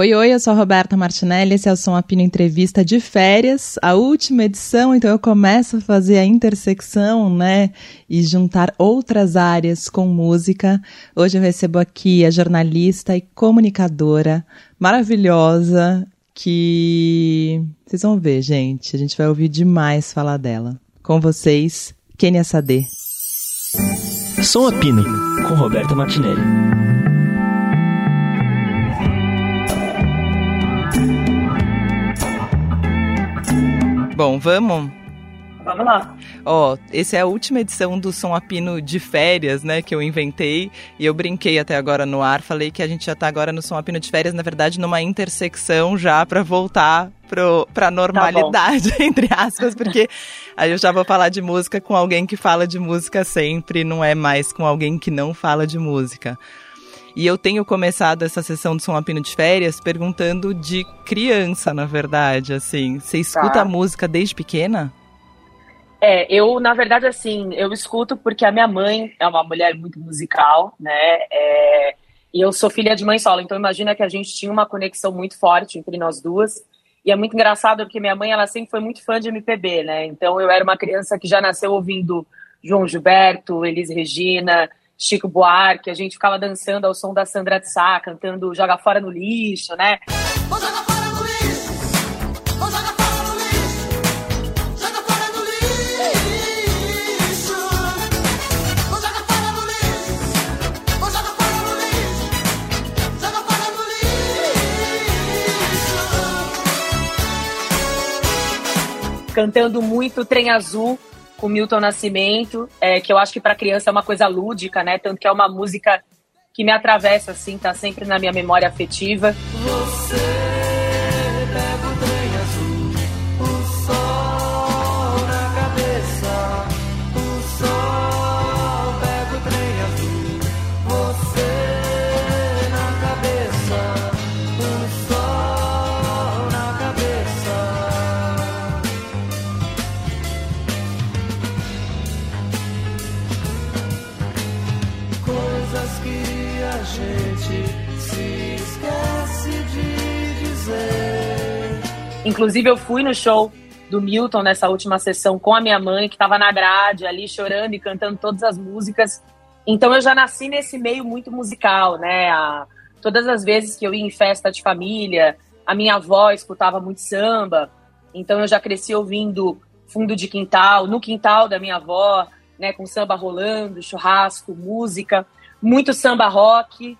Oi, oi, eu sou a Roberta Martinelli, esse é o Som Apino Entrevista de Férias, a última edição, então eu começo a fazer a intersecção, né, e juntar outras áreas com música. Hoje eu recebo aqui a jornalista e comunicadora maravilhosa, que vocês vão ver, gente, a gente vai ouvir demais falar dela. Com vocês, Kenia Sade. Som Apino, com Roberta Martinelli. Bom, vamos? Vamos lá. Ó, essa é a última edição do Som Apino de férias, né, que eu inventei. E eu brinquei até agora no ar, falei que a gente já tá agora no Som Apino de férias, na verdade, numa intersecção já para voltar pro, pra normalidade, tá entre aspas, porque aí eu já vou falar de música com alguém que fala de música sempre, não é mais com alguém que não fala de música. E eu tenho começado essa sessão do Som Apino de Férias perguntando de criança, na verdade, assim. Você escuta tá. a música desde pequena? É, eu, na verdade, assim, eu escuto porque a minha mãe é uma mulher muito musical, né? É, e eu sou filha de mãe solo, então imagina que a gente tinha uma conexão muito forte entre nós duas. E é muito engraçado porque minha mãe, ela sempre foi muito fã de MPB, né? Então eu era uma criança que já nasceu ouvindo João Gilberto, Elis Regina, Chico Buarque, a gente ficava dançando ao som da Sandra de Sá, cantando Joga Fora no Lixo, né? Cantando muito Trem Azul, com Milton Nascimento, é, que eu acho que para criança é uma coisa lúdica, né? Tanto que é uma música que me atravessa, assim, tá sempre na minha memória afetiva. Você Inclusive, eu fui no show do Milton nessa última sessão com a minha mãe, que estava na grade ali chorando e cantando todas as músicas. Então eu já nasci nesse meio muito musical, né? A, todas as vezes que eu ia em festa de família, a minha avó escutava muito samba. Então eu já cresci ouvindo fundo de quintal, no quintal da minha avó, né, com samba rolando, churrasco, música, muito samba rock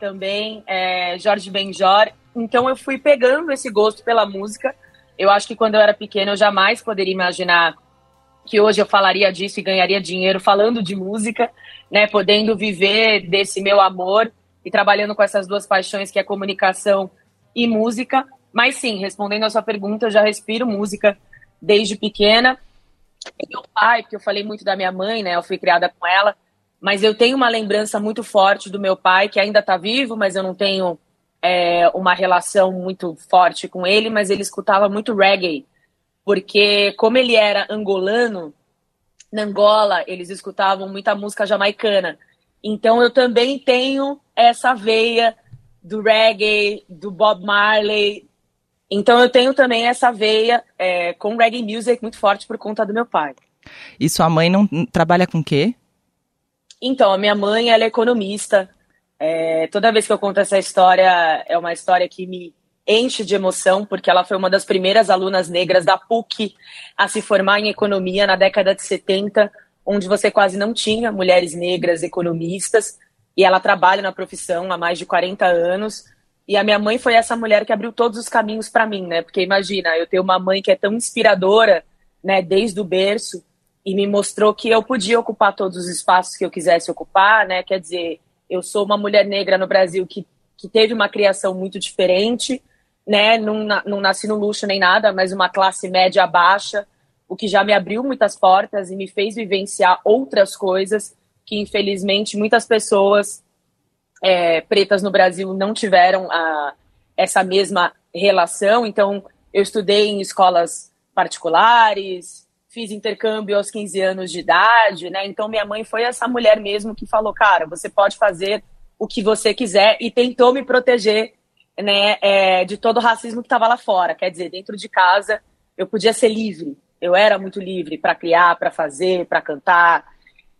também, é, Jorge Benjor. Então eu fui pegando esse gosto pela música. Eu acho que quando eu era pequena eu jamais poderia imaginar que hoje eu falaria disso e ganharia dinheiro falando de música, né, podendo viver desse meu amor e trabalhando com essas duas paixões que é comunicação e música. Mas sim, respondendo a sua pergunta, eu já respiro música desde pequena. E meu pai, porque eu falei muito da minha mãe, né, eu fui criada com ela, mas eu tenho uma lembrança muito forte do meu pai, que ainda está vivo, mas eu não tenho é, uma relação muito forte com ele, mas ele escutava muito reggae, porque como ele era angolano, na Angola eles escutavam muita música jamaicana. Então eu também tenho essa veia do reggae, do Bob Marley. Então eu tenho também essa veia é, com reggae music muito forte por conta do meu pai. E sua mãe não trabalha com quê? Então, a minha mãe ela é economista, é, toda vez que eu conto essa história, é uma história que me enche de emoção, porque ela foi uma das primeiras alunas negras da PUC a se formar em economia na década de 70, onde você quase não tinha mulheres negras economistas, e ela trabalha na profissão há mais de 40 anos. E a minha mãe foi essa mulher que abriu todos os caminhos para mim, né? Porque imagina, eu tenho uma mãe que é tão inspiradora, né, desde o berço, e me mostrou que eu podia ocupar todos os espaços que eu quisesse ocupar, né? Quer dizer, eu sou uma mulher negra no Brasil que, que teve uma criação muito diferente, né? Não, não nasci no luxo nem nada, mas uma classe média baixa, o que já me abriu muitas portas e me fez vivenciar outras coisas que, infelizmente, muitas pessoas é, pretas no Brasil não tiveram a, essa mesma relação. Então, eu estudei em escolas particulares, fiz intercâmbio aos 15 anos de idade, né? Então minha mãe foi essa mulher mesmo que falou, cara, você pode fazer o que você quiser e tentou me proteger né, é, de todo o racismo que estava lá fora. Quer dizer, dentro de casa eu podia ser livre. Eu era muito livre para criar, para fazer, para cantar.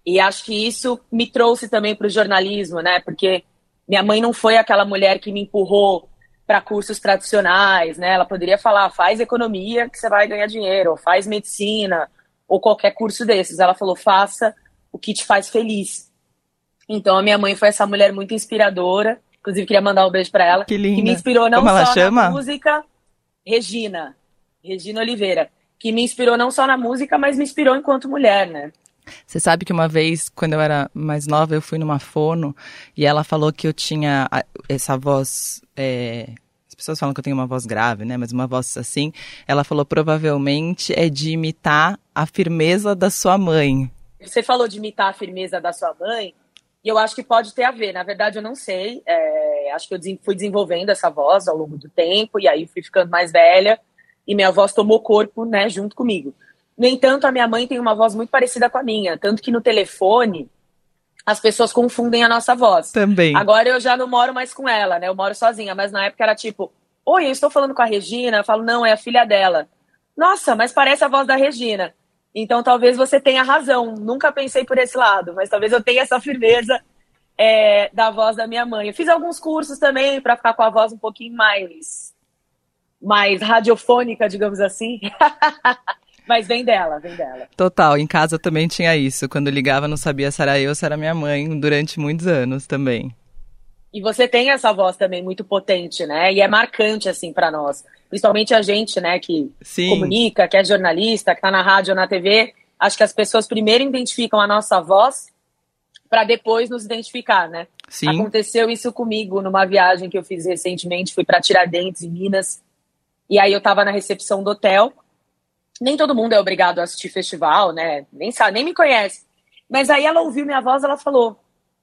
E acho que isso me trouxe também para o jornalismo, né? Porque minha mãe não foi aquela mulher que me empurrou para cursos tradicionais, né? Ela poderia falar, faz economia que você vai ganhar dinheiro, ou faz medicina, ou qualquer curso desses. Ela falou, faça o que te faz feliz. Então a minha mãe foi essa mulher muito inspiradora. Inclusive queria mandar um beijo para ela, que, linda. que me inspirou não Como só ela chama? na música, Regina, Regina Oliveira, que me inspirou não só na música, mas me inspirou enquanto mulher, né? Você sabe que uma vez, quando eu era mais nova, eu fui numa fono e ela falou que eu tinha essa voz. É... As pessoas falam que eu tenho uma voz grave, né? Mas uma voz assim. Ela falou provavelmente é de imitar a firmeza da sua mãe. Você falou de imitar a firmeza da sua mãe, e eu acho que pode ter a ver. Na verdade, eu não sei. É... acho que eu fui desenvolvendo essa voz ao longo do tempo, e aí fui ficando mais velha, e minha voz tomou corpo, né, junto comigo. No entanto, a minha mãe tem uma voz muito parecida com a minha, tanto que no telefone as pessoas confundem a nossa voz. Também. Agora eu já não moro mais com ela, né? Eu moro sozinha, mas na época era tipo: Oi, eu estou falando com a Regina. Eu falo: Não, é a filha dela. Nossa, mas parece a voz da Regina. Então talvez você tenha razão. Nunca pensei por esse lado, mas talvez eu tenha essa firmeza é, da voz da minha mãe. Eu fiz alguns cursos também para ficar com a voz um pouquinho mais, mais radiofônica, digamos assim. Mas vem dela, vem dela. Total, em casa também tinha isso. Quando ligava, não sabia se era eu ou se era minha mãe, durante muitos anos também. E você tem essa voz também muito potente, né? E é marcante, assim, para nós. Principalmente a gente, né, que Sim. comunica, que é jornalista, que tá na rádio ou na TV. Acho que as pessoas primeiro identificam a nossa voz para depois nos identificar, né? Sim. Aconteceu isso comigo numa viagem que eu fiz recentemente, fui para Tiradentes, em Minas. E aí eu tava na recepção do hotel nem todo mundo é obrigado a assistir festival, né? Nem sabe, nem me conhece. Mas aí ela ouviu minha voz, ela falou: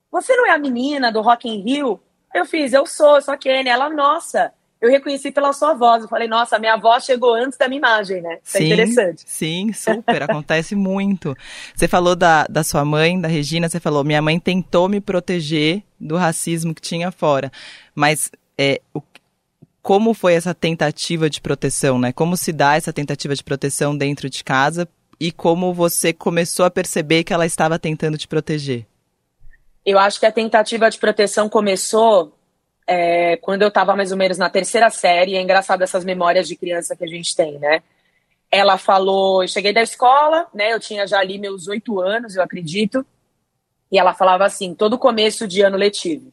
"Você não é a menina do Rock in Rio?" Eu fiz: "Eu sou, sou a Kenny." Ela: "Nossa, eu reconheci pela sua voz." Eu falei: "Nossa, minha voz chegou antes da minha imagem, né?" Isso sim, é interessante. Sim, super, acontece muito. Você falou da, da sua mãe, da Regina, você falou: "Minha mãe tentou me proteger do racismo que tinha fora." Mas é, o como foi essa tentativa de proteção, né? Como se dá essa tentativa de proteção dentro de casa e como você começou a perceber que ela estava tentando te proteger? Eu acho que a tentativa de proteção começou é, quando eu estava mais ou menos na terceira série. É engraçado essas memórias de criança que a gente tem, né? Ela falou, eu cheguei da escola, né? Eu tinha já ali meus oito anos, eu acredito. E ela falava assim, todo começo de ano letivo.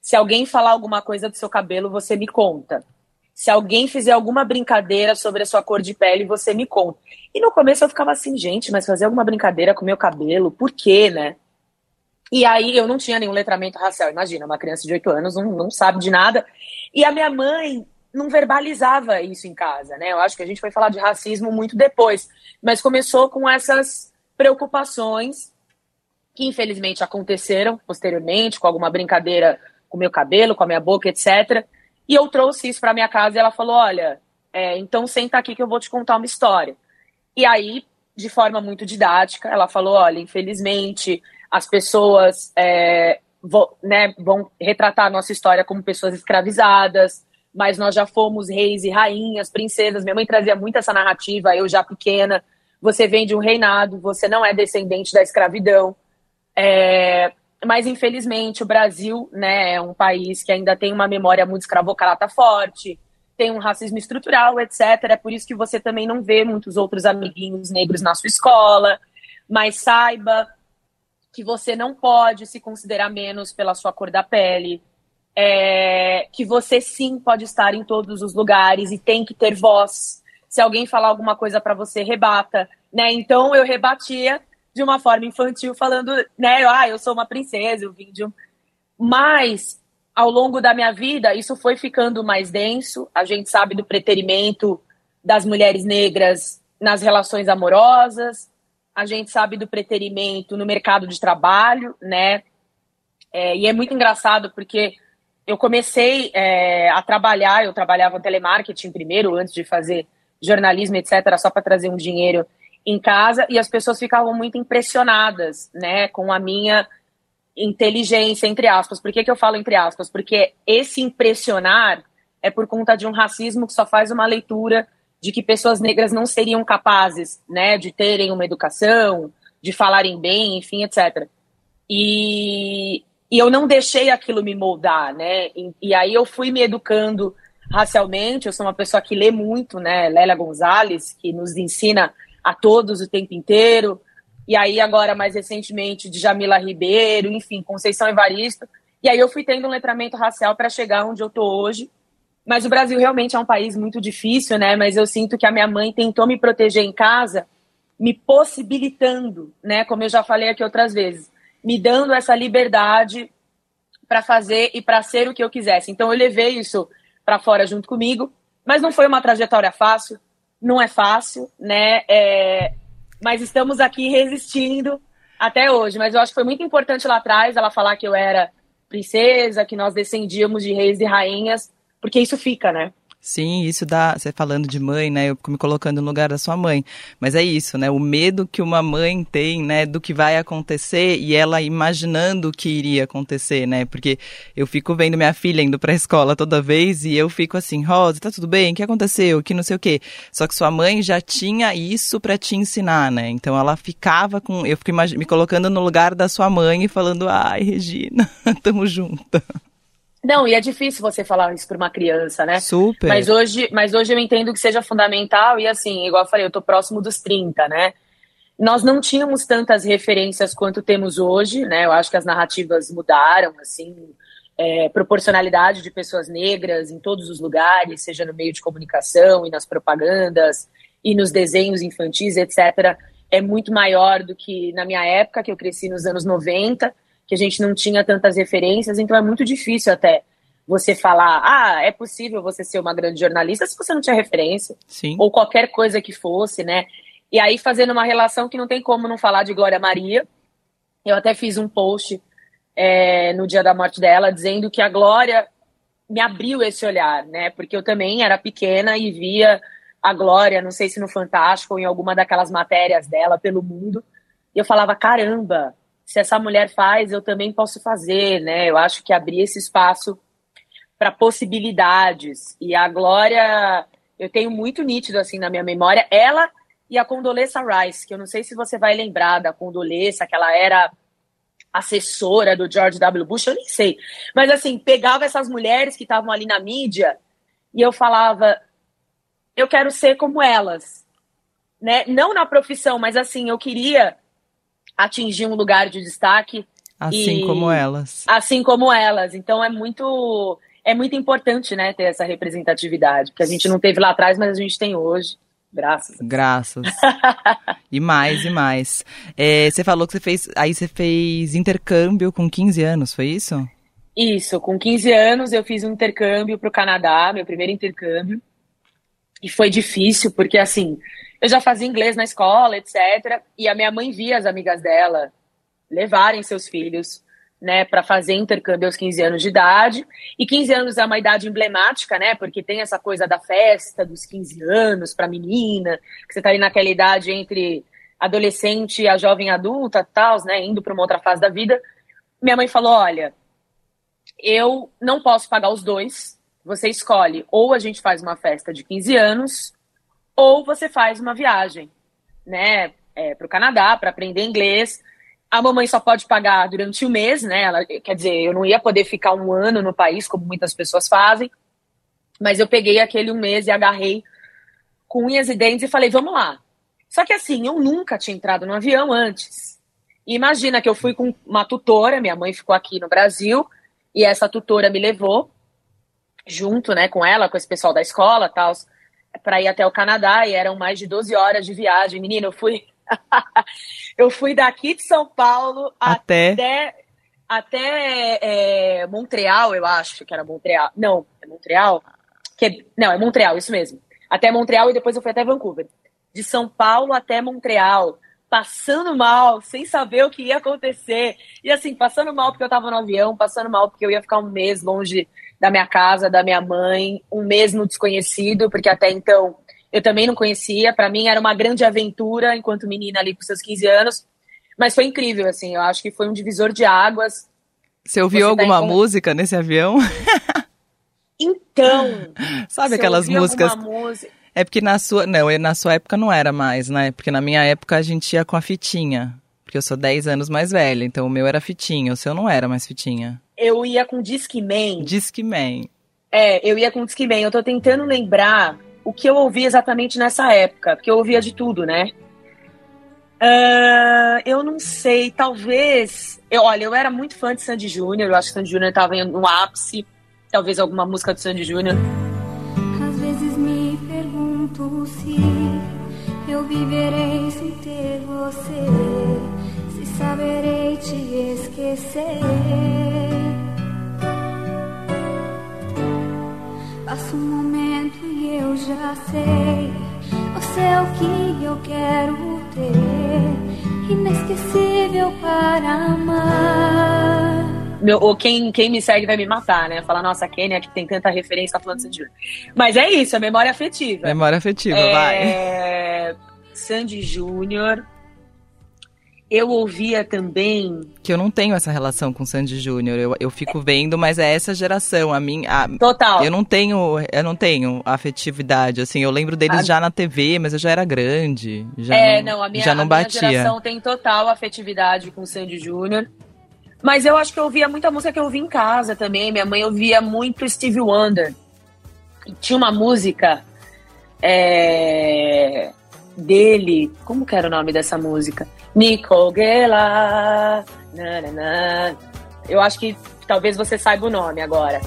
Se alguém falar alguma coisa do seu cabelo, você me conta. Se alguém fizer alguma brincadeira sobre a sua cor de pele, você me conta. E no começo eu ficava assim, gente, mas fazer alguma brincadeira com meu cabelo, por quê, né? E aí eu não tinha nenhum letramento racial. Imagina, uma criança de 8 anos não, não sabe de nada. E a minha mãe não verbalizava isso em casa, né? Eu acho que a gente foi falar de racismo muito depois. Mas começou com essas preocupações que infelizmente aconteceram posteriormente, com alguma brincadeira com meu cabelo, com a minha boca, etc. E eu trouxe isso para minha casa e ela falou: Olha, é, então senta aqui que eu vou te contar uma história. E aí, de forma muito didática, ela falou: Olha, infelizmente, as pessoas é, vão, né, vão retratar a nossa história como pessoas escravizadas, mas nós já fomos reis e rainhas, princesas. Minha mãe trazia muito essa narrativa, eu já pequena. Você vem de um reinado, você não é descendente da escravidão. É, mas infelizmente o Brasil né, é um país que ainda tem uma memória muito escravocrata forte, tem um racismo estrutural, etc. É por isso que você também não vê muitos outros amiguinhos negros na sua escola. Mas saiba que você não pode se considerar menos pela sua cor da pele, é, que você sim pode estar em todos os lugares e tem que ter voz. Se alguém falar alguma coisa para você, rebata. Né? Então eu rebatia de uma forma infantil, falando, né, ah, eu sou uma princesa, eu vim de um. Mas, ao longo da minha vida, isso foi ficando mais denso. A gente sabe do preterimento das mulheres negras nas relações amorosas, a gente sabe do preterimento no mercado de trabalho, né? É, e é muito engraçado porque eu comecei é, a trabalhar, eu trabalhava telemarketing primeiro, antes de fazer jornalismo, etc., só para trazer um dinheiro em casa e as pessoas ficavam muito impressionadas, né, com a minha inteligência, entre aspas. Por que, que eu falo entre aspas? Porque esse impressionar é por conta de um racismo que só faz uma leitura de que pessoas negras não seriam capazes, né, de terem uma educação, de falarem bem, enfim, etc. E, e eu não deixei aquilo me moldar, né? E, e, aí eu fui me educando racialmente. Eu sou uma pessoa que lê muito, né? Lélia Gonzalez, que nos ensina a todos o tempo inteiro. E aí agora mais recentemente de Jamila Ribeiro, enfim, Conceição Evaristo. E aí eu fui tendo um letramento racial para chegar onde eu tô hoje. Mas o Brasil realmente é um país muito difícil, né? Mas eu sinto que a minha mãe tentou me proteger em casa, me possibilitando, né? Como eu já falei aqui outras vezes, me dando essa liberdade para fazer e para ser o que eu quisesse. Então eu levei isso para fora junto comigo, mas não foi uma trajetória fácil, não é fácil, né? É... Mas estamos aqui resistindo até hoje. Mas eu acho que foi muito importante lá atrás ela falar que eu era princesa, que nós descendíamos de reis e rainhas, porque isso fica, né? Sim, isso dá. Você falando de mãe, né? Eu me colocando no lugar da sua mãe. Mas é isso, né? O medo que uma mãe tem, né? Do que vai acontecer e ela imaginando o que iria acontecer, né? Porque eu fico vendo minha filha indo pra escola toda vez e eu fico assim, Rosa, tá tudo bem? O que aconteceu? Que não sei o quê. Só que sua mãe já tinha isso para te ensinar, né? Então ela ficava com. Eu fico me colocando no lugar da sua mãe e falando, ai, Regina, tamo junta. Não, e é difícil você falar isso para uma criança, né? Super. Mas hoje, mas hoje eu entendo que seja fundamental e assim, igual eu falei, eu tô próximo dos 30, né? Nós não tínhamos tantas referências quanto temos hoje, né? Eu acho que as narrativas mudaram, assim, é, proporcionalidade de pessoas negras em todos os lugares, seja no meio de comunicação e nas propagandas e nos desenhos infantis, etc., é muito maior do que na minha época, que eu cresci nos anos 90 que a gente não tinha tantas referências, então é muito difícil até você falar, ah, é possível você ser uma grande jornalista se você não tinha referência, Sim. ou qualquer coisa que fosse, né? E aí fazendo uma relação que não tem como não falar de Glória Maria, eu até fiz um post é, no dia da morte dela dizendo que a Glória me abriu esse olhar, né? Porque eu também era pequena e via a Glória, não sei se no Fantástico ou em alguma daquelas matérias dela pelo mundo, e eu falava, caramba, se essa mulher faz, eu também posso fazer, né? Eu acho que abrir esse espaço para possibilidades. E a Glória, eu tenho muito nítido assim na minha memória, ela e a Condolessa Rice, que eu não sei se você vai lembrar da Condolessa, que ela era assessora do George W. Bush, eu nem sei. Mas assim, pegava essas mulheres que estavam ali na mídia e eu falava, eu quero ser como elas. Né? Não na profissão, mas assim, eu queria atingir um lugar de destaque. Assim e, como elas. Assim como elas. Então é muito é muito importante, né, ter essa representatividade, que a gente não teve lá atrás, mas a gente tem hoje. Graças. Graças. e mais, e mais. É, você falou que você fez. Aí você fez intercâmbio com 15 anos, foi isso? Isso, com 15 anos eu fiz um intercâmbio para o Canadá, meu primeiro intercâmbio. E foi difícil, porque assim, eu já fazia inglês na escola, etc. E a minha mãe via as amigas dela levarem seus filhos, né, para fazer intercâmbio aos 15 anos de idade. E 15 anos é uma idade emblemática, né, porque tem essa coisa da festa dos 15 anos para menina, que você tá ali naquela idade entre adolescente e a jovem adulta, tal, né, indo para uma outra fase da vida. Minha mãe falou: "Olha, eu não posso pagar os dois. Você escolhe ou a gente faz uma festa de 15 anos ou você faz uma viagem, né, é, para o Canadá para aprender inglês. A mamãe só pode pagar durante um mês, né? Ela, quer dizer, eu não ia poder ficar um ano no país, como muitas pessoas fazem. Mas eu peguei aquele um mês e agarrei com unhas e dentes e falei, vamos lá. Só que assim, eu nunca tinha entrado no avião antes. E imagina que eu fui com uma tutora, minha mãe ficou aqui no Brasil, e essa tutora me levou junto, né, com ela, com esse pessoal da escola, tal, para ir até o Canadá e eram mais de 12 horas de viagem. Menina, eu fui eu fui daqui de São Paulo até até, até é, Montreal, eu acho que era Montreal. Não, é Montreal? Que, não, é Montreal, isso mesmo. Até Montreal e depois eu fui até Vancouver. De São Paulo até Montreal, passando mal, sem saber o que ia acontecer. E assim, passando mal porque eu tava no avião, passando mal porque eu ia ficar um mês longe da minha casa, da minha mãe, um mês no desconhecido, porque até então eu também não conhecia. Para mim era uma grande aventura enquanto menina ali com seus 15 anos. Mas foi incrível, assim, eu acho que foi um divisor de águas. Você ouviu Você tá alguma tá música nesse avião? Então. Sabe aquelas músicas. Música... É porque na sua. Não, na sua época não era mais, né? Porque na minha época a gente ia com a fitinha. Porque eu sou 10 anos mais velha, então o meu era fitinha, o seu não era mais fitinha. Eu ia com Discman. Discman. É, eu ia com Discman. Eu tô tentando lembrar o que eu ouvi exatamente nessa época, porque eu ouvia de tudo, né? Uh, eu não sei, talvez. Eu, olha, eu era muito fã de Sandy Júnior, eu acho que Sandy Júnior estava no ápice. Talvez alguma música do Sandy Júnior. Às vezes me pergunto se eu viverei sem ter você, se saberei te esquecer. Passa um momento e eu já sei, você é o que eu quero ter, inesquecível para amar. Meu, ou quem, quem me segue vai me matar, né? Falar, nossa, a Kênia que tem tanta referência, tá falando Sandy Júnior. Mas é isso, é memória afetiva. Memória afetiva, é... vai. Sandy Júnior, eu ouvia também. Que eu não tenho essa relação com Sandy Júnior. Eu, eu fico vendo, mas é essa geração. A minha. A, Total. Eu não tenho. Eu não tenho afetividade. Assim, eu lembro deles a... já na TV, mas eu já era grande. Já é, não, não a minha, já não a batia. minha geração tem total afetividade com Sandy Júnior. Mas eu acho que eu ouvia muita música que eu ouvia em casa também. Minha mãe ouvia muito Stevie Wonder. E tinha uma música. É dele. Como que era o nome dessa música? Nicole Gela. Eu acho que talvez você saiba o nome agora.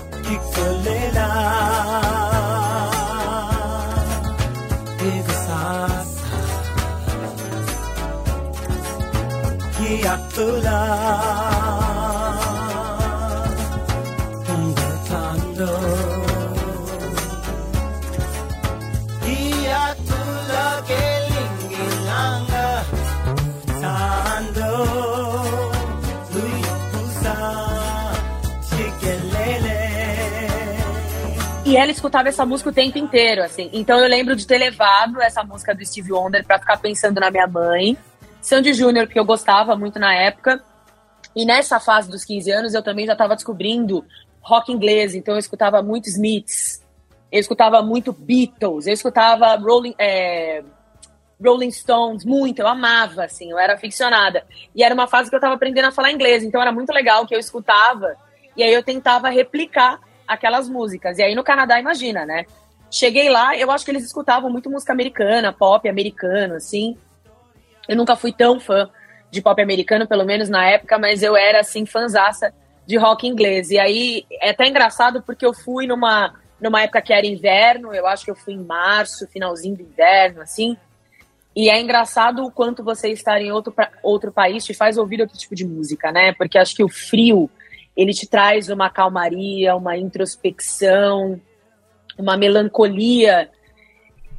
E ela escutava essa música o tempo inteiro, assim. Então eu lembro de ter levado essa música do Steve Wonder para ficar pensando na minha mãe. Sandy Júnior, que eu gostava muito na época. E nessa fase dos 15 anos eu também já estava descobrindo rock inglês, então eu escutava muito Smiths, eu escutava muito Beatles, eu escutava Rolling, é, Rolling Stones, muito, eu amava, assim, eu era aficionada. E era uma fase que eu estava aprendendo a falar inglês, então era muito legal que eu escutava e aí eu tentava replicar aquelas músicas. E aí no Canadá, imagina, né? Cheguei lá, eu acho que eles escutavam muito música americana, pop americano, assim. Eu nunca fui tão fã de pop americano, pelo menos na época, mas eu era, assim, fanzaça de rock inglês. E aí é até engraçado porque eu fui numa, numa época que era inverno, eu acho que eu fui em março, finalzinho do inverno, assim. E é engraçado o quanto você estar em outro, outro país te faz ouvir outro tipo de música, né? Porque acho que o frio ele te traz uma calmaria, uma introspecção, uma melancolia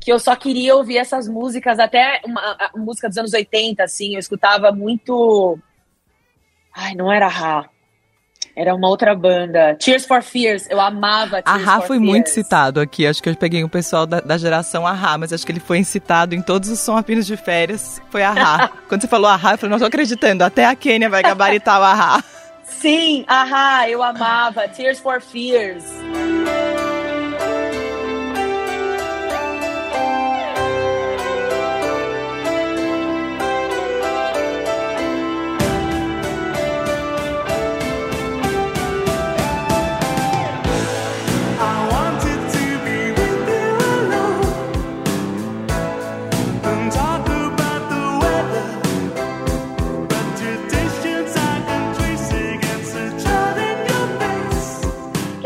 que eu só queria ouvir essas músicas, até uma música dos anos 80, assim, eu escutava muito. Ai, não era Ra. Era uma outra banda. Tears for Fears. Eu amava Tears Ahá foi Fears. muito citado aqui. Acho que eu peguei o pessoal da, da geração Ahá, mas acho que ele foi citado em todos os apenas de férias. Foi Ahá. Quando você falou Ahá, eu falei, não tô acreditando. Até a Kênia vai gabaritar o Ahá. Sim, ahá, eu amava. Tears for Fears.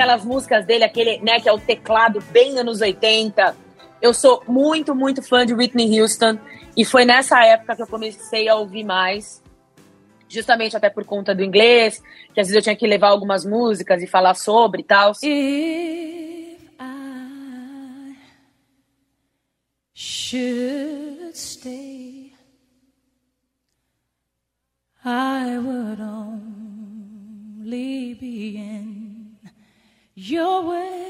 Aquelas músicas dele, aquele, né, que é o teclado bem anos 80. Eu sou muito, muito fã de Whitney Houston e foi nessa época que eu comecei a ouvir mais, justamente até por conta do inglês, que às vezes eu tinha que levar algumas músicas e falar sobre e tal. should stay, I would only be in your way.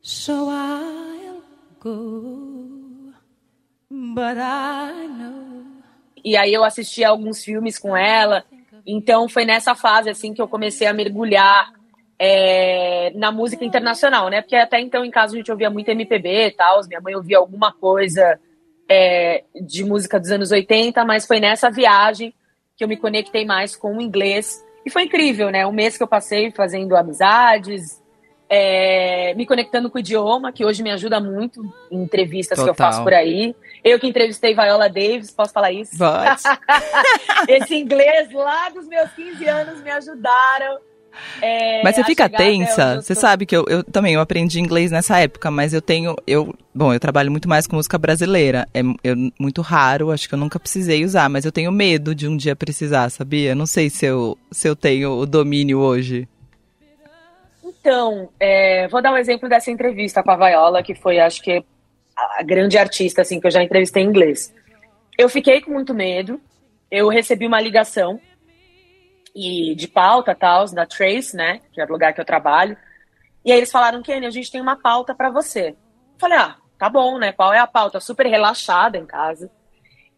So I'll go, but I know. E aí eu assisti alguns filmes com ela. Então foi nessa fase assim que eu comecei a mergulhar é, na música internacional, né? Porque até então em casa a gente ouvia muito MPB e tal, minha mãe ouvia alguma coisa é, de música dos anos 80, mas foi nessa viagem que eu me conectei mais com o inglês. E foi incrível, né? Um mês que eu passei fazendo amizades, é, me conectando com o idioma, que hoje me ajuda muito em entrevistas Total. que eu faço por aí. Eu que entrevistei Viola Davis, posso falar isso? Pode. Esse inglês lá dos meus 15 anos me ajudaram é, mas você fica tensa. Você tô... sabe que eu, eu também eu aprendi inglês nessa época, mas eu tenho. Eu, bom, eu trabalho muito mais com música brasileira. É eu, muito raro, acho que eu nunca precisei usar, mas eu tenho medo de um dia precisar, sabia? Não sei se eu, se eu tenho o domínio hoje. Então, é, vou dar um exemplo dessa entrevista com a Viola, que foi, acho que, a grande artista assim, que eu já entrevistei em inglês. Eu fiquei com muito medo. Eu recebi uma ligação e de pauta tal, da Trace, né, que é o lugar que eu trabalho. E aí eles falaram, Kenny, a gente tem uma pauta para você. Eu falei, ah, tá bom, né? Qual é a pauta? Super relaxada em casa.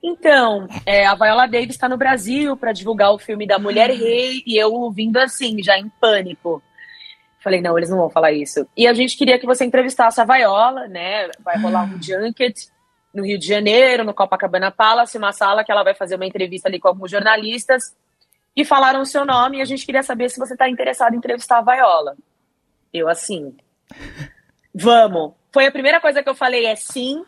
Então, é, a Viola Davis está no Brasil para divulgar o filme da Mulher Rei e eu vindo assim, já em pânico. Falei, não, eles não vão falar isso. E a gente queria que você entrevistasse a Viola, né? Vai rolar um junket no Rio de Janeiro, no Copacabana Palace, uma sala que ela vai fazer uma entrevista ali com alguns jornalistas e falaram o seu nome e a gente queria saber se você está interessado em entrevistar a Viola. Eu assim, vamos. Foi a primeira coisa que eu falei, é sim.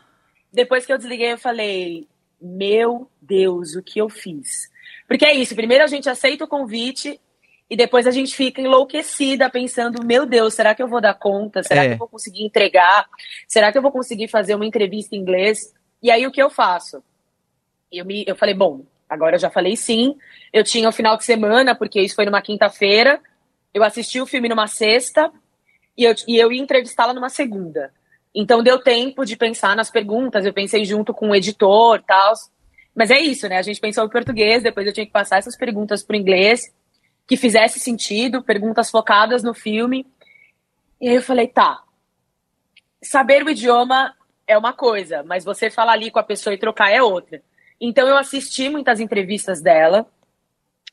Depois que eu desliguei, eu falei, meu Deus, o que eu fiz? Porque é isso, primeiro a gente aceita o convite e depois a gente fica enlouquecida pensando, meu Deus, será que eu vou dar conta? Será é. que eu vou conseguir entregar? Será que eu vou conseguir fazer uma entrevista em inglês? E aí o que eu faço? Eu, me, eu falei, bom, Agora eu já falei sim. Eu tinha o final de semana, porque isso foi numa quinta-feira. Eu assisti o filme numa sexta e eu, e eu ia entrevistá-la numa segunda. Então deu tempo de pensar nas perguntas. Eu pensei junto com o editor tal. Mas é isso, né? A gente pensou em português, depois eu tinha que passar essas perguntas para o inglês, que fizesse sentido, perguntas focadas no filme. E aí eu falei, tá. Saber o idioma é uma coisa, mas você falar ali com a pessoa e trocar é outra. Então eu assisti muitas entrevistas dela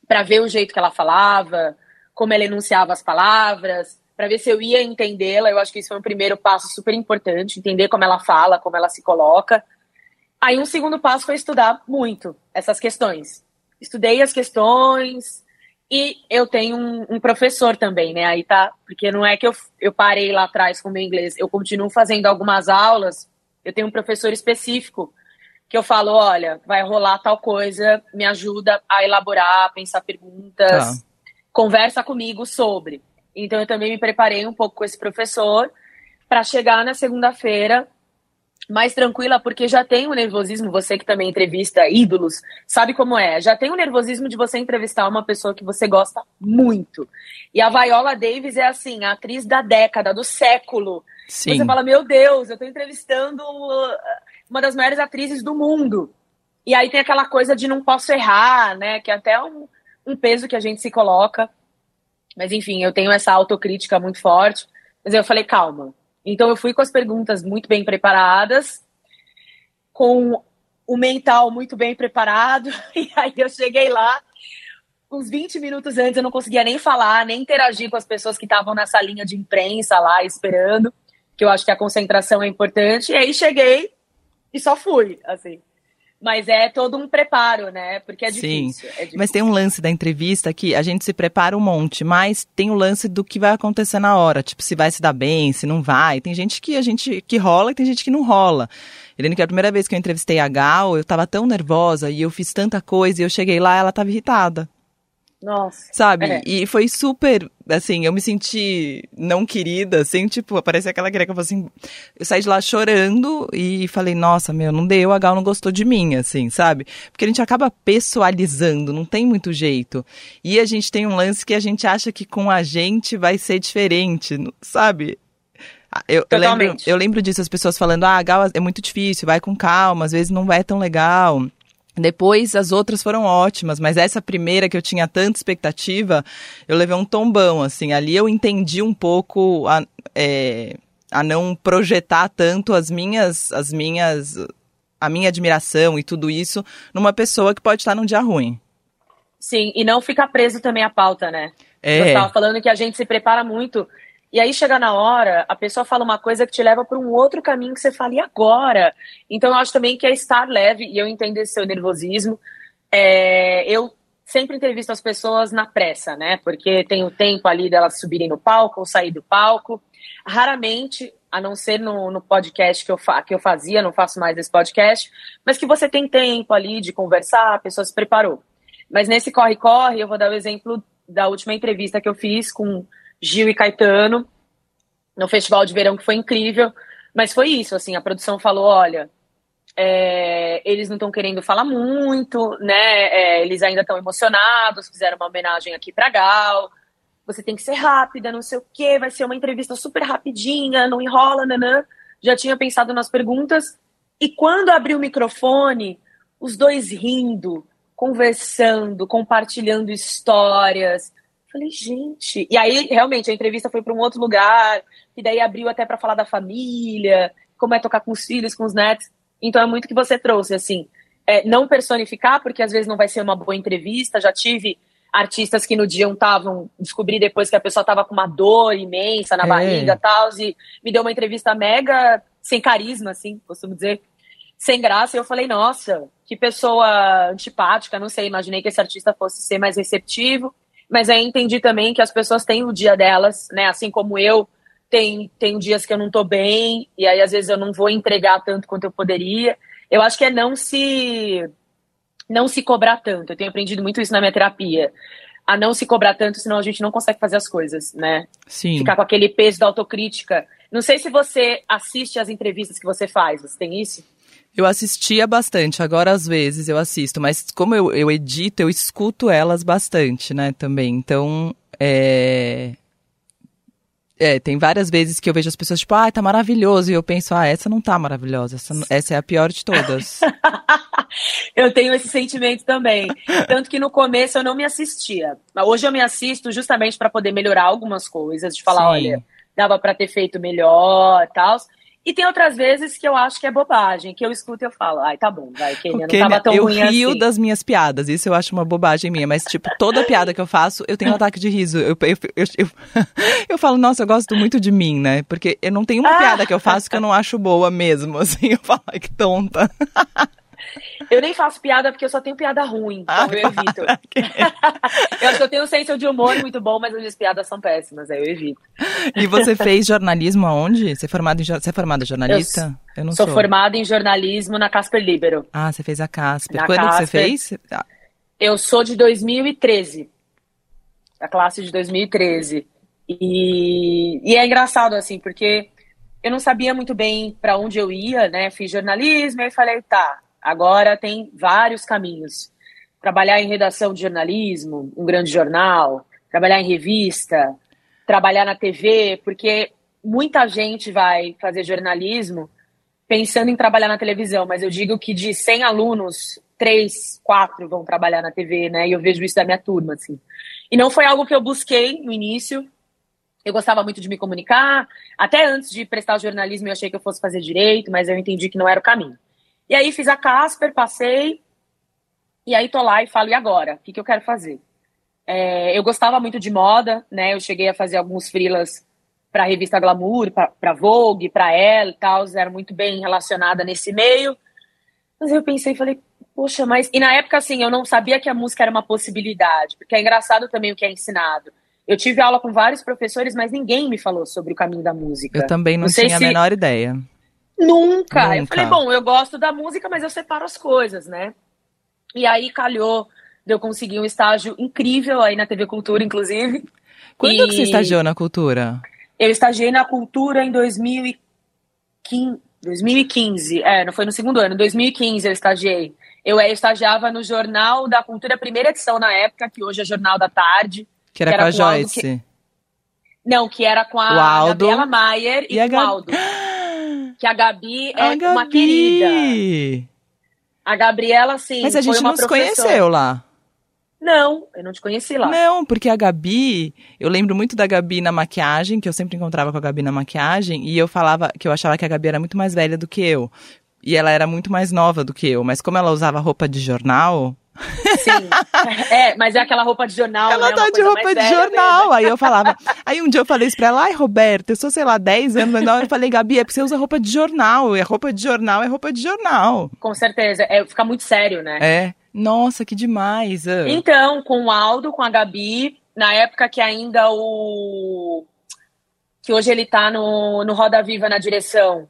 para ver o jeito que ela falava, como ela enunciava as palavras, para ver se eu ia entendê-la. Eu acho que isso foi um primeiro passo super importante, entender como ela fala, como ela se coloca. Aí um segundo passo foi estudar muito essas questões. Estudei as questões e eu tenho um, um, professor também, né? Aí tá, porque não é que eu, eu parei lá atrás com o meu inglês, eu continuo fazendo algumas aulas. Eu tenho um professor específico que eu falo, olha, vai rolar tal coisa, me ajuda a elaborar, pensar perguntas, tá. conversa comigo sobre. Então eu também me preparei um pouco com esse professor para chegar na segunda-feira mais tranquila, porque já tem o nervosismo, você que também entrevista ídolos, sabe como é? Já tem o nervosismo de você entrevistar uma pessoa que você gosta muito. E a Viola Davis é assim, a atriz da década, do século. Sim. Você fala, meu Deus, eu tô entrevistando uma das maiores atrizes do mundo. E aí tem aquela coisa de não posso errar, né? Que é até um, um peso que a gente se coloca. Mas enfim, eu tenho essa autocrítica muito forte. Mas eu falei, calma. Então eu fui com as perguntas muito bem preparadas, com o mental muito bem preparado. E aí eu cheguei lá, uns 20 minutos antes eu não conseguia nem falar, nem interagir com as pessoas que estavam nessa linha de imprensa lá esperando, que eu acho que a concentração é importante. E aí cheguei, e só fui, assim. Mas é todo um preparo, né? Porque é difícil, Sim. É difícil. Mas tem um lance da entrevista que a gente se prepara um monte, mas tem o um lance do que vai acontecer na hora. Tipo, se vai se dar bem, se não vai. Tem gente que a gente que rola e tem gente que não rola. Helene, que a primeira vez que eu entrevistei a Gal, eu tava tão nervosa e eu fiz tanta coisa e eu cheguei lá, ela tava irritada. Nossa. Sabe? É. E foi super, assim, eu me senti não querida, assim, tipo, apareceu aquela greca, eu assim, eu saí de lá chorando e falei, nossa, meu, não deu, a Gal não gostou de mim, assim, sabe? Porque a gente acaba pessoalizando, não tem muito jeito. E a gente tem um lance que a gente acha que com a gente vai ser diferente, sabe? Ah, eu, eu, lembro, eu lembro disso, as pessoas falando, ah, a Gal é muito difícil, vai com calma, às vezes não vai tão legal. Depois as outras foram ótimas, mas essa primeira que eu tinha tanta expectativa, eu levei um tombão, assim. Ali eu entendi um pouco a, é, a não projetar tanto as minhas, as minhas, a minha admiração e tudo isso numa pessoa que pode estar num dia ruim. Sim, e não ficar preso também à pauta, né? É. Você estava falando que a gente se prepara muito. E aí chega na hora, a pessoa fala uma coisa que te leva para um outro caminho que você fala, e agora? Então eu acho também que é estar leve, e eu entendo esse seu nervosismo. É, eu sempre entrevisto as pessoas na pressa, né? Porque tem o tempo ali delas subirem no palco ou sair do palco. Raramente, a não ser no, no podcast que eu, que eu fazia, não faço mais esse podcast, mas que você tem tempo ali de conversar, a pessoa se preparou. Mas nesse corre-corre, eu vou dar o exemplo da última entrevista que eu fiz com Gil e Caetano no Festival de Verão, que foi incrível. Mas foi isso, assim, a produção falou, olha, é, eles não estão querendo falar muito, né? É, eles ainda estão emocionados, fizeram uma homenagem aqui para Gal. Você tem que ser rápida, não sei o quê, vai ser uma entrevista super rapidinha, não enrola, nanã. Já tinha pensado nas perguntas. E quando abriu o microfone, os dois rindo, conversando, compartilhando histórias. Falei, gente. E aí, realmente, a entrevista foi para um outro lugar, e daí abriu até para falar da família, como é tocar com os filhos, com os netos. Então é muito que você trouxe, assim. É, não personificar, porque às vezes não vai ser uma boa entrevista. Já tive artistas que no dia estavam, descobri depois que a pessoa estava com uma dor imensa na é. barriga e tal, e me deu uma entrevista mega sem carisma, assim, costumo dizer sem graça. E eu falei, nossa, que pessoa antipática, não sei, imaginei que esse artista fosse ser mais receptivo. Mas aí entendi também que as pessoas têm o dia delas, né? Assim como eu, tem, tem dias que eu não tô bem, e aí às vezes eu não vou entregar tanto quanto eu poderia. Eu acho que é não se não se cobrar tanto. Eu tenho aprendido muito isso na minha terapia. A não se cobrar tanto, senão a gente não consegue fazer as coisas, né? Sim. Ficar com aquele peso da autocrítica. Não sei se você assiste as entrevistas que você faz, você tem isso? Eu assistia bastante, agora às vezes eu assisto, mas como eu, eu edito, eu escuto elas bastante, né, também. Então, é... É, tem várias vezes que eu vejo as pessoas tipo, ah, tá maravilhoso, e eu penso, ah, essa não tá maravilhosa, essa, essa é a pior de todas. eu tenho esse sentimento também. Tanto que no começo eu não me assistia. Mas hoje eu me assisto justamente para poder melhorar algumas coisas, de falar, Sim. olha, dava para ter feito melhor e tal. E tem outras vezes que eu acho que é bobagem, que eu escuto e eu falo, ai, tá bom, vai, Kenia, não tava tão eu ruim rio assim. das minhas piadas, isso eu acho uma bobagem minha, mas, tipo, toda piada que eu faço, eu tenho um ataque de riso. Eu, eu, eu, eu, eu falo, nossa, eu gosto muito de mim, né? Porque eu não tenho uma piada que eu faço que eu não acho boa mesmo, assim, eu falo, ai, que tonta. Eu nem faço piada porque eu só tenho piada ruim, então ah, eu evito. eu acho que eu tenho um senso de humor muito bom, mas as piadas são péssimas, aí eu evito. E você fez jornalismo aonde? Você é formado em, você é formada em jornalista? Eu, eu não sou. Sou formada em jornalismo na Casper Libero. Ah, você fez a Casper. Na Quando Casper, você fez? Eu sou de 2013. A classe de 2013. E, e é engraçado, assim, porque eu não sabia muito bem para onde eu ia, né? Fiz jornalismo e falei, tá, Agora tem vários caminhos. Trabalhar em redação de jornalismo, um grande jornal, trabalhar em revista, trabalhar na TV, porque muita gente vai fazer jornalismo pensando em trabalhar na televisão, mas eu digo que de 100 alunos, 3, 4 vão trabalhar na TV, né? E eu vejo isso da minha turma, assim. E não foi algo que eu busquei no início. Eu gostava muito de me comunicar. Até antes de prestar jornalismo, eu achei que eu fosse fazer direito, mas eu entendi que não era o caminho. E aí fiz a Casper, passei, e aí tô lá e falo, e agora? O que, que eu quero fazer? É, eu gostava muito de moda, né? Eu cheguei a fazer alguns freelas para a revista Glamour, para Vogue, para Elle e tal, era muito bem relacionada nesse meio. Mas eu pensei e falei, poxa, mas. E na época, assim, eu não sabia que a música era uma possibilidade, porque é engraçado também o que é ensinado. Eu tive aula com vários professores, mas ninguém me falou sobre o caminho da música. Eu também não, não tinha se... a menor ideia. Nunca. Nunca. Eu falei, bom, eu gosto da música, mas eu separo as coisas, né? E aí calhou de eu conseguir um estágio incrível aí na TV Cultura, inclusive. Quando e... que você estagiou na Cultura? Eu estagiei na Cultura em 2015, 2015. É, não foi no segundo ano, 2015 eu estagiei. Eu, eu estagiava no Jornal da Cultura, primeira edição na época, que hoje é Jornal da Tarde. Que era, que era com a Joyce. Que... Não, que era com a Aldo. Gabriela Maier e, e com o Aldo. que a Gabi é a Gabi. uma querida. A Gabriela, sim. Mas a gente não se conheceu lá. Não, eu não te conheci lá. Não, porque a Gabi, eu lembro muito da Gabi na maquiagem, que eu sempre encontrava com a Gabi na maquiagem, e eu falava que eu achava que a Gabi era muito mais velha do que eu. E ela era muito mais nova do que eu, mas como ela usava roupa de jornal, Sim. É, mas é aquela roupa de jornal, Ela né? tá de roupa de jornal. mesmo. Aí eu falava. Aí um dia eu falei isso pra ela, ai, Roberta, eu sou, sei lá, 10 anos, não, eu falei, Gabi, é porque você usa roupa de jornal. E a roupa de jornal é roupa de jornal. Com certeza. É, fica muito sério, né? É. Nossa, que demais. ah. Então, com o Aldo, com a Gabi, na época que ainda o. que hoje ele tá no, no Roda Viva na direção.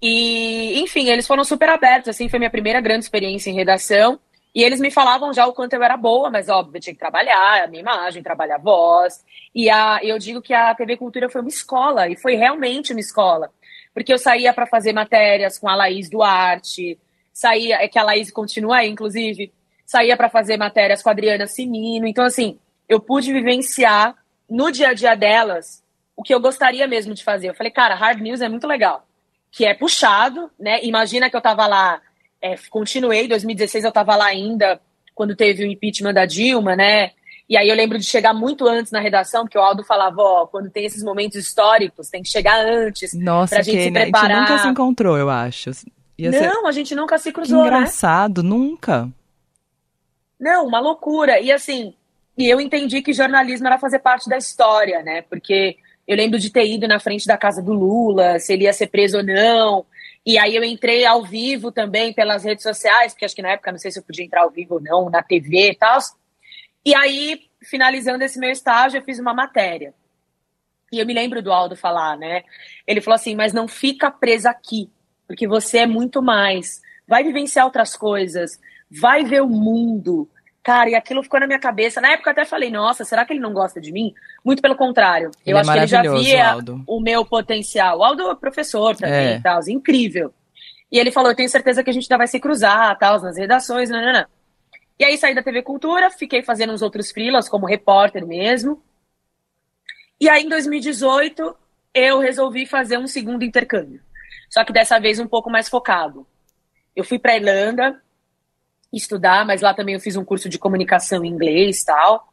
E, enfim, eles foram super abertos, assim, foi minha primeira grande experiência em redação. E eles me falavam já o quanto eu era boa, mas óbvio, eu tinha que trabalhar a minha imagem, trabalhar a voz. E a, eu digo que a TV Cultura foi uma escola, e foi realmente uma escola. Porque eu saía para fazer matérias com a Laís Duarte, saía, é que a Laís continua aí, inclusive, saía para fazer matérias com a Adriana Sinino. Então, assim, eu pude vivenciar no dia a dia delas o que eu gostaria mesmo de fazer. Eu falei, cara, hard news é muito legal. Que é puxado, né? Imagina que eu tava lá, é, continuei, 2016 eu tava lá ainda, quando teve o impeachment da Dilma, né? E aí eu lembro de chegar muito antes na redação, porque o Aldo falava, ó, quando tem esses momentos históricos, tem que chegar antes. Nossa, pra gente se Kênia, a gente preparar. nunca se encontrou, eu acho. Ia ser Não, a gente nunca se que cruzou, né? engraçado, nunca. Não, uma loucura. E assim, e eu entendi que jornalismo era fazer parte da história, né? Porque eu lembro de ter ido na frente da casa do Lula, se ele ia ser preso ou não. E aí eu entrei ao vivo também pelas redes sociais, porque acho que na época não sei se eu podia entrar ao vivo ou não, na TV e tal. E aí, finalizando esse meu estágio, eu fiz uma matéria. E eu me lembro do Aldo falar, né? Ele falou assim: mas não fica presa aqui, porque você é muito mais. Vai vivenciar outras coisas, vai ver o mundo. Cara, e aquilo ficou na minha cabeça. Na época eu até falei: nossa, será que ele não gosta de mim? Muito pelo contrário. Ele eu é acho que ele já via Aldo. o meu potencial. O Aldo é professor também É. e tal, incrível. E ele falou: eu tenho certeza que a gente ainda vai se cruzar, tal, nas redações, não, não, não. E aí saí da TV Cultura, fiquei fazendo uns outros freelas como repórter mesmo. E aí em 2018 eu resolvi fazer um segundo intercâmbio. Só que dessa vez um pouco mais focado. Eu fui para Irlanda estudar, mas lá também eu fiz um curso de comunicação em inglês tal.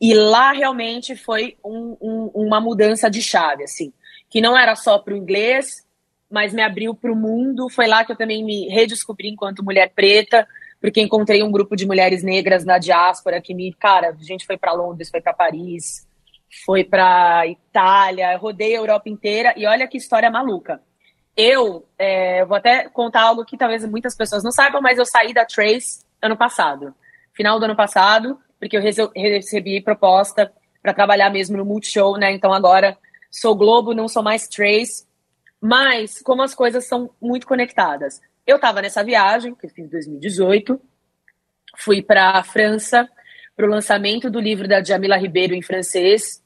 E lá realmente foi um- um- uma mudança de chave, assim. Que não era só para o inglês, mas me abriu para o mundo. Foi lá que eu também me redescobri enquanto mulher preta, porque encontrei um grupo de mulheres negras na diáspora que me, cara, a gente foi para Londres, foi para Paris, foi para Itália, rodei a Europa inteira e olha que história maluca. Eu é, vou até contar algo que talvez muitas pessoas não saibam, mas eu saí da Trace ano passado, final do ano passado, porque eu rece- recebi proposta para trabalhar mesmo no Multishow, né? Então agora sou Globo, não sou mais Trace, mas como as coisas são muito conectadas. Eu estava nessa viagem, que eu fiz em 2018, fui para a França para o lançamento do livro da Jamila Ribeiro em francês.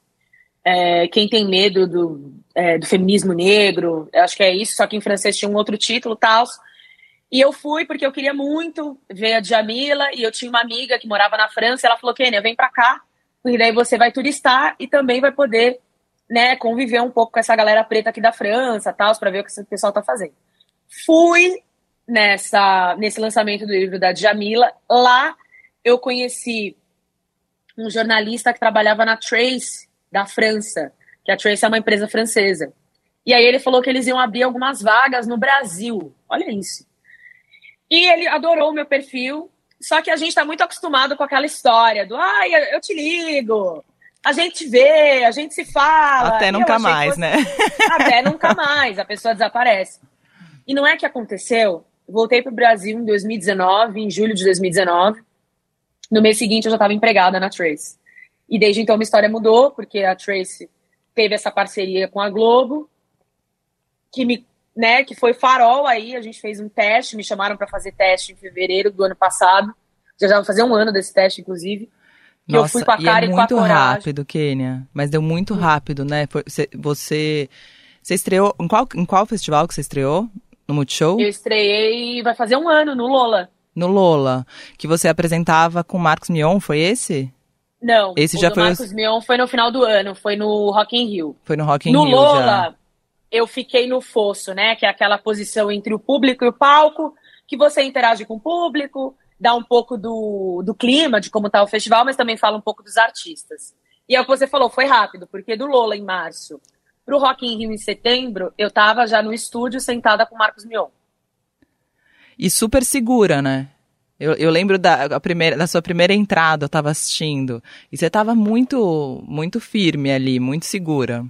É, Quem tem medo do, é, do feminismo negro, acho que é isso, só que em francês tinha um outro título tal. E eu fui porque eu queria muito ver a Jamila e eu tinha uma amiga que morava na França. Ela falou: Kênia, vem para cá, porque daí você vai turistar e também vai poder né, conviver um pouco com essa galera preta aqui da França, tal, para ver o que esse pessoal tá fazendo. Fui nessa nesse lançamento do livro da Djamila. Lá eu conheci um jornalista que trabalhava na Trace da França, que a Trace é uma empresa francesa. E aí ele falou que eles iam abrir algumas vagas no Brasil. Olha isso. E ele adorou o meu perfil, só que a gente está muito acostumado com aquela história do ai, eu te ligo, a gente vê, a gente se fala. Até nunca mais, né? até nunca mais, a pessoa desaparece. E não é que aconteceu. Voltei para o Brasil em 2019, em julho de 2019. No mês seguinte eu já estava empregada na Trace. E desde então minha história mudou, porque a Trace teve essa parceria com a Globo, que me, né, que foi farol aí, a gente fez um teste, me chamaram para fazer teste em fevereiro do ano passado. Já já vai fazer um ano desse teste, inclusive. Que eu fui com a e cara é e com a muito rápido, Kênia. Mas deu muito rápido, né? Você, você estreou. Em qual, em qual festival que você estreou? No Multishow? Eu estreiei, vai fazer um ano no Lola. No Lola. Que você apresentava com o Marcos Mion, foi esse? Não, Esse o já do foi Marcos Mion foi no final do ano, foi no Rock in Rio. Foi no Rock in no Rio Lola, já. eu fiquei no fosso, né? Que é aquela posição entre o público e o palco, que você interage com o público, dá um pouco do, do clima, de como tá o festival, mas também fala um pouco dos artistas. E é o que você falou, foi rápido, porque do Lola em março pro Rock in Rio em setembro, eu tava já no estúdio sentada com o Marcos Mion. E super segura, né? Eu, eu lembro da, primeira, da sua primeira entrada, eu tava assistindo. E você tava muito, muito firme ali, muito segura.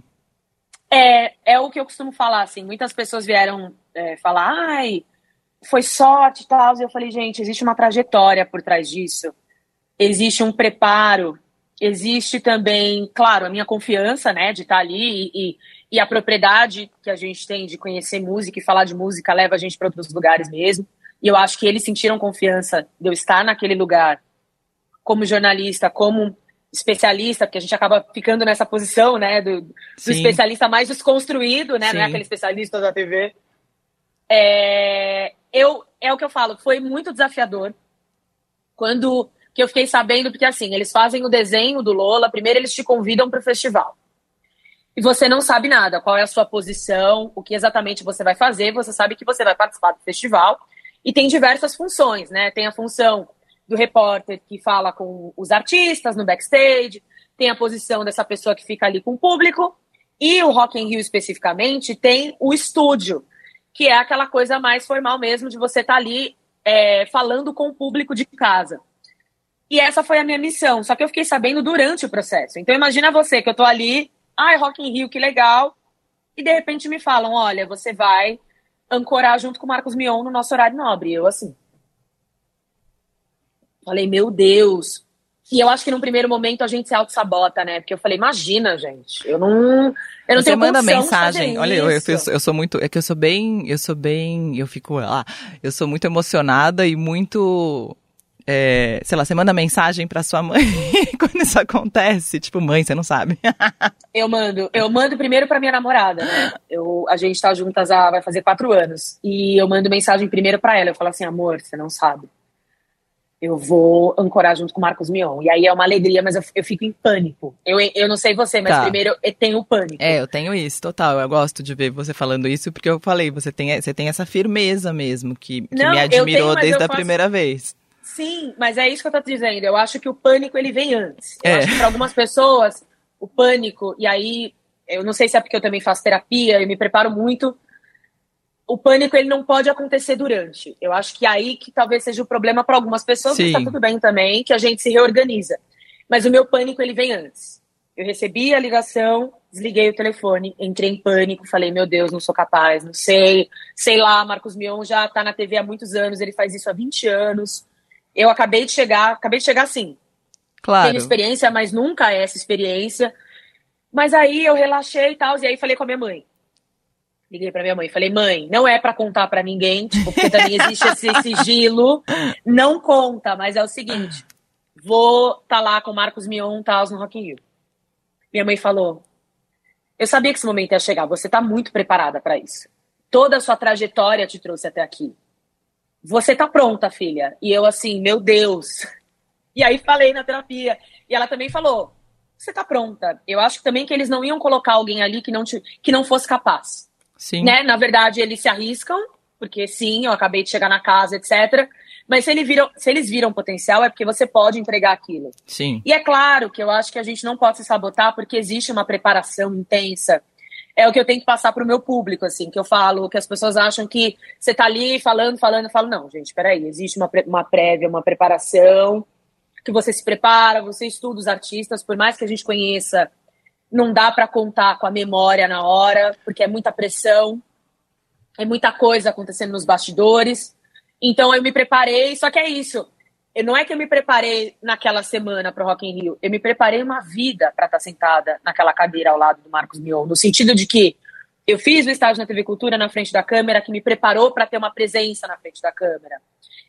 É, é o que eu costumo falar, assim. Muitas pessoas vieram é, falar, ai, foi sorte e tal. E eu falei, gente, existe uma trajetória por trás disso. Existe um preparo. Existe também, claro, a minha confiança, né, de estar ali e, e, e a propriedade que a gente tem de conhecer música e falar de música leva a gente para outros lugares mesmo. E eu acho que eles sentiram confiança de eu estar naquele lugar como jornalista, como especialista, porque a gente acaba ficando nessa posição, né, do, do especialista mais desconstruído, né, Sim. não é aquele especialista da TV. É, eu, é o que eu falo, foi muito desafiador quando que eu fiquei sabendo, porque assim, eles fazem o desenho do Lola, primeiro eles te convidam para o festival. E você não sabe nada, qual é a sua posição, o que exatamente você vai fazer, você sabe que você vai participar do festival, e tem diversas funções, né? Tem a função do repórter que fala com os artistas no backstage, tem a posição dessa pessoa que fica ali com o público, e o Rock in Rio especificamente tem o estúdio, que é aquela coisa mais formal mesmo de você estar tá ali é, falando com o público de casa. E essa foi a minha missão, só que eu fiquei sabendo durante o processo. Então imagina você que eu tô ali, ai, Rock in Rio, que legal, e de repente me falam, olha, você vai ancorar junto com o Marcos Mion no nosso horário nobre. Eu, assim. Falei, meu Deus. E eu acho que num primeiro momento a gente se auto-sabota, né? Porque eu falei, imagina, gente. Eu não. Eu não Você tenho manda mensagem. Olha, eu, eu, eu, sou muito. É que eu sou bem. Eu sou bem. Eu fico lá. Eu sou muito emocionada e muito é, sei lá, você manda mensagem pra sua mãe quando isso acontece? Tipo, mãe, você não sabe. eu mando. Eu mando primeiro pra minha namorada, né? Eu, a gente tá juntas há, vai fazer quatro anos. E eu mando mensagem primeiro pra ela. Eu falo assim, amor, você não sabe. Eu vou ancorar junto com o Marcos Mion. E aí é uma alegria, mas eu, eu fico em pânico. Eu, eu não sei você, mas tá. primeiro eu tenho pânico. É, eu tenho isso, total. Eu gosto de ver você falando isso, porque eu falei, você tem, você tem essa firmeza mesmo, que, que não, me admirou tenho, desde a faço... primeira vez. Sim, mas é isso que eu tô dizendo. Eu acho que o pânico ele vem antes. Eu é. acho que para algumas pessoas o pânico e aí eu não sei se é porque eu também faço terapia, eu me preparo muito. O pânico ele não pode acontecer durante. Eu acho que aí que talvez seja o problema para algumas pessoas, Sim. mas tá tudo bem também, que a gente se reorganiza. Mas o meu pânico ele vem antes. Eu recebi a ligação, desliguei o telefone, entrei em pânico, falei, meu Deus, não sou capaz, não sei. Sei lá, Marcos Mion já tá na TV há muitos anos, ele faz isso há 20 anos eu acabei de chegar, acabei de chegar assim. Claro. Tenho experiência, mas nunca é essa experiência. Mas aí eu relaxei e tal, e aí falei com a minha mãe. Liguei pra minha mãe, falei, mãe, não é para contar para ninguém, tipo, porque também existe esse sigilo. Não conta, mas é o seguinte: vou tá lá com o Marcos Mion tal no Rock in Rio. Minha mãe falou: Eu sabia que esse momento ia chegar, você tá muito preparada para isso. Toda a sua trajetória te trouxe até aqui você tá pronta, filha. E eu assim, meu Deus. E aí falei na terapia. E ela também falou, você tá pronta. Eu acho também que eles não iam colocar alguém ali que não, te, que não fosse capaz. Sim. Né? Na verdade, eles se arriscam, porque sim, eu acabei de chegar na casa, etc. Mas se, ele viram, se eles viram potencial, é porque você pode entregar aquilo. Sim. E é claro que eu acho que a gente não pode se sabotar, porque existe uma preparação intensa é o que eu tenho que passar para o meu público, assim, que eu falo, que as pessoas acham que você está ali falando, falando, eu falo, não, gente, peraí, existe uma, uma prévia, uma preparação, que você se prepara, você estuda os artistas, por mais que a gente conheça, não dá para contar com a memória na hora, porque é muita pressão, é muita coisa acontecendo nos bastidores. Então eu me preparei, só que é isso eu, não é que eu me preparei naquela semana para o Rock in Rio, eu me preparei uma vida para estar tá sentada naquela cadeira ao lado do Marcos Mion, no sentido de que eu fiz o estágio na TV Cultura na frente da câmera, que me preparou para ter uma presença na frente da câmera.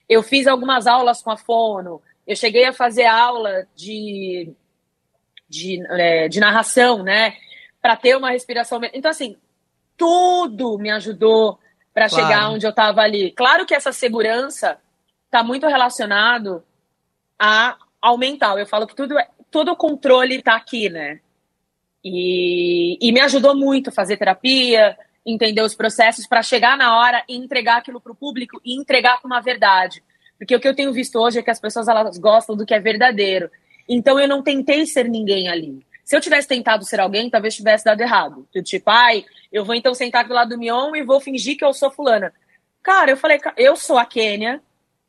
Eu fiz algumas aulas com a Fono, eu cheguei a fazer aula de, de, é, de narração, né, para ter uma respiração. Então, assim, tudo me ajudou para claro. chegar onde eu estava ali. Claro que essa segurança está muito relacionado a, ao mental. Eu falo que tudo, é, todo o controle está aqui, né? E, e me ajudou muito fazer terapia, entender os processos para chegar na hora e entregar aquilo para o público e entregar com uma verdade. Porque o que eu tenho visto hoje é que as pessoas elas gostam do que é verdadeiro. Então eu não tentei ser ninguém ali. Se eu tivesse tentado ser alguém, talvez tivesse dado errado. Tipo, ai, eu vou então sentar do lado do Mion e vou fingir que eu sou fulana. Cara, eu falei, eu sou a Kênia,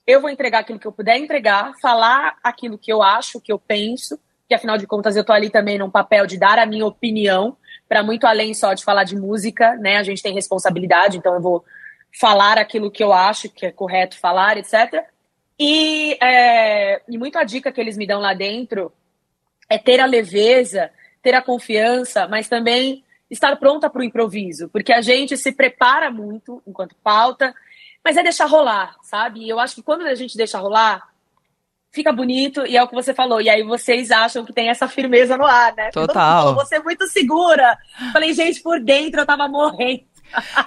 eu vou entregar aquilo que eu puder entregar, falar aquilo que eu acho, que eu penso, que afinal de contas eu tô ali também num papel de dar a minha opinião, para muito além só de falar de música, né? A gente tem responsabilidade, então eu vou falar aquilo que eu acho que é correto falar, etc. E, é, e muito a dica que eles me dão lá dentro é ter a leveza, ter a confiança, mas também estar pronta para o improviso, porque a gente se prepara muito enquanto pauta, mas é deixar rolar, sabe? E eu acho que quando a gente deixa rolar, fica bonito e é o que você falou. E aí vocês acham que tem essa firmeza no ar, né? Total. Você é muito segura. Falei, gente, por dentro eu tava morrendo.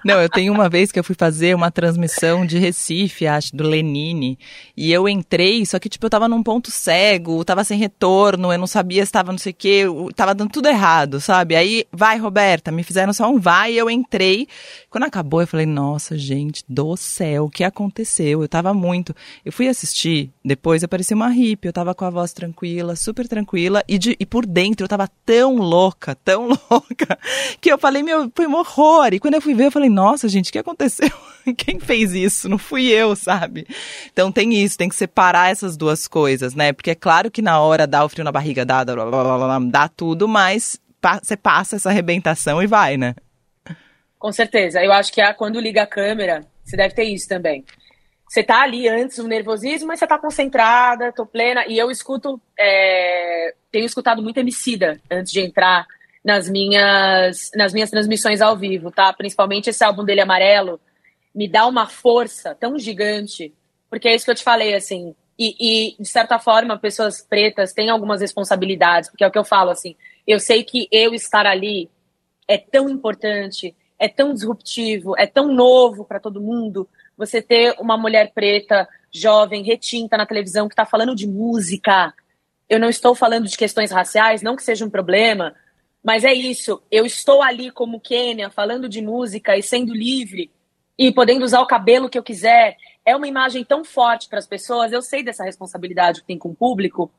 Não, eu tenho uma vez que eu fui fazer uma transmissão de Recife, acho, do Lenine, e eu entrei, só que, tipo, eu tava num ponto cego, tava sem retorno, eu não sabia se tava não sei o quê, tava dando tudo errado, sabe? Aí, vai, Roberta, me fizeram só um vai, e eu entrei. Quando acabou, eu falei, nossa, gente do céu, o que aconteceu? Eu tava muito. Eu fui assistir, depois eu parecia uma hippie, eu tava com a voz tranquila, super tranquila, e, de, e por dentro eu tava tão louca, tão louca, que eu falei, meu, foi um horror. E quando eu fui ver, eu falei, nossa, gente, o que aconteceu? Quem fez isso? Não fui eu, sabe? Então tem isso, tem que separar essas duas coisas, né? Porque é claro que na hora dá o frio na barriga, dá, dá, dá, dá tudo, mas você passa essa arrebentação e vai, né? Com certeza. Eu acho que é quando liga a câmera, você deve ter isso também. Você tá ali antes do nervosismo, mas você tá concentrada, tô plena. E eu escuto, é... tenho escutado muito Emicida antes de entrar nas minhas, nas minhas transmissões ao vivo, tá? Principalmente esse álbum dele amarelo, me dá uma força tão gigante, porque é isso que eu te falei, assim. E, e, de certa forma, pessoas pretas têm algumas responsabilidades, porque é o que eu falo, assim. Eu sei que eu estar ali é tão importante, é tão disruptivo, é tão novo para todo mundo. Você ter uma mulher preta, jovem, retinta na televisão que está falando de música. Eu não estou falando de questões raciais, não que seja um problema, mas é isso, eu estou ali como Kênia, falando de música e sendo livre e podendo usar o cabelo que eu quiser. É uma imagem tão forte para as pessoas. Eu sei dessa responsabilidade que tem com o público.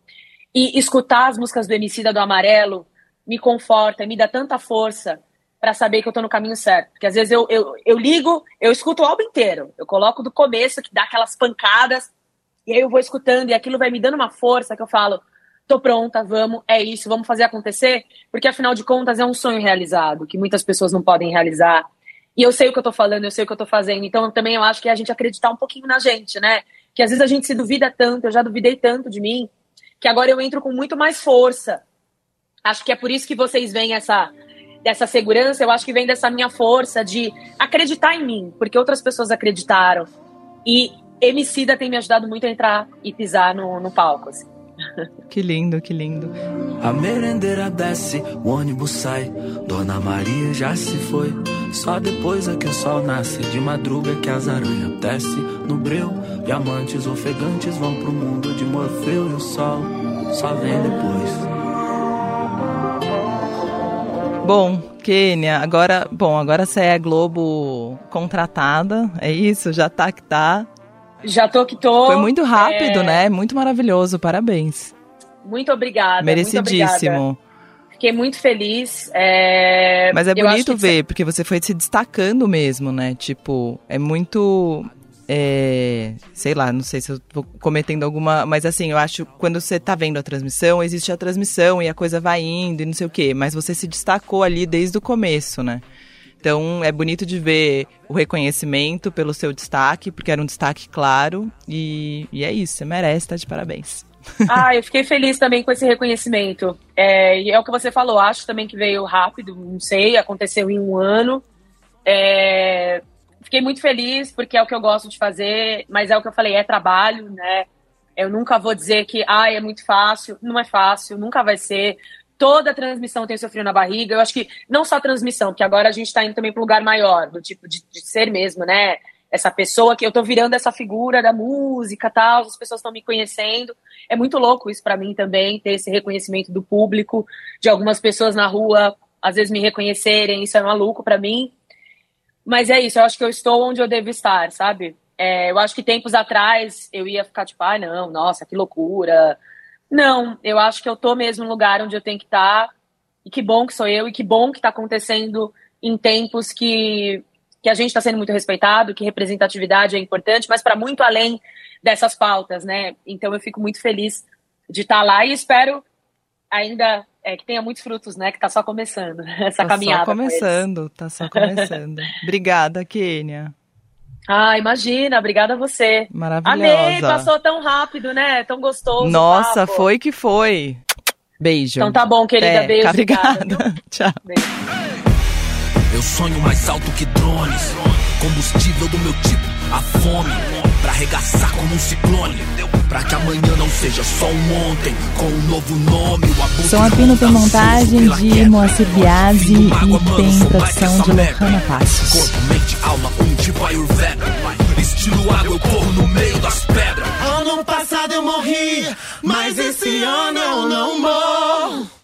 E escutar as músicas do Emicida do Amarelo me conforta, me dá tanta força para saber que eu estou no caminho certo. Porque às vezes eu, eu, eu ligo, eu escuto o álbum inteiro. Eu coloco do começo, que dá aquelas pancadas, e aí eu vou escutando, e aquilo vai me dando uma força que eu falo, tô pronta, vamos, é isso, vamos fazer acontecer, porque afinal de contas é um sonho realizado, que muitas pessoas não podem realizar. E eu sei o que eu tô falando, eu sei o que eu tô fazendo. Então também eu acho que é a gente acreditar um pouquinho na gente, né? Que às vezes a gente se duvida tanto, eu já duvidei tanto de mim, que agora eu entro com muito mais força. Acho que é por isso que vocês veem essa dessa segurança, eu acho que vem dessa minha força de acreditar em mim, porque outras pessoas acreditaram. E Emicida tem me ajudado muito a entrar e pisar no, no palco. Assim. Que lindo, que lindo. A merendeira desce, o ônibus sai. Dona Maria já se foi. Só depois é que o sol nasce. De madruga que as aranhas desce no breu. Diamantes ofegantes vão pro mundo de Morfeu e o sol só vem depois. Bom, Kênia, agora, bom, agora você é Globo contratada, é isso? Já tá que tá. Já tô que tô. Foi muito rápido, é... né? Muito maravilhoso, parabéns. Muito obrigada. Merecidíssimo. Muito obrigada. Fiquei muito feliz. É... Mas é bonito ver, porque você foi se destacando mesmo, né? Tipo, é muito. É, sei lá, não sei se eu tô cometendo alguma. Mas assim, eu acho que quando você tá vendo a transmissão, existe a transmissão e a coisa vai indo e não sei o quê. Mas você se destacou ali desde o começo, né? Então é bonito de ver o reconhecimento pelo seu destaque, porque era um destaque claro. E, e é isso, você merece, tá de parabéns. Ah, eu fiquei feliz também com esse reconhecimento. É, e é o que você falou, acho também que veio rápido, não sei, aconteceu em um ano. É, fiquei muito feliz porque é o que eu gosto de fazer, mas é o que eu falei, é trabalho, né? Eu nunca vou dizer que ah, é muito fácil, não é fácil, nunca vai ser toda transmissão tem seu frio na barriga. Eu acho que não só transmissão, porque agora a gente está indo também para um lugar maior, do tipo de, de, ser mesmo, né? Essa pessoa que eu tô virando essa figura da música tal, as pessoas estão me conhecendo. É muito louco isso para mim também, ter esse reconhecimento do público, de algumas pessoas na rua, às vezes me reconhecerem, isso é maluco para mim. Mas é isso, eu acho que eu estou onde eu devo estar, sabe? É, eu acho que tempos atrás eu ia ficar tipo, ah, não, nossa, que loucura, não, eu acho que eu tô mesmo no lugar onde eu tenho que estar. Tá, e que bom que sou eu, e que bom que tá acontecendo em tempos que que a gente está sendo muito respeitado, que representatividade é importante, mas para muito além dessas pautas, né? Então eu fico muito feliz de estar tá lá e espero ainda é, que tenha muitos frutos, né? Que está só começando essa tá caminhada. Só começando, tá só começando. Obrigada, Kênia. Ah, imagina, obrigada a você. Maravilhosa. Amei, passou tão rápido, né? Tão gostoso. Nossa, foi que foi. Beijo. Então tá bom, querida. É, Beijo. Obrigada. Tchau. Beijo. Eu sonho mais alto que drones. Combustível do meu tipo, a fome arregaçar como um ciclone. Pra que amanhã não seja só um ontem, com um novo nome. O Som Apino tem tá montagem de Moacir Biasi e tem produção de Lohana Passos. Corpo, mente, alma, um tipo Ayurveda. Estilo água, eu corro no meio das pedras. Ano passado eu morri, mas esse ano eu não morro.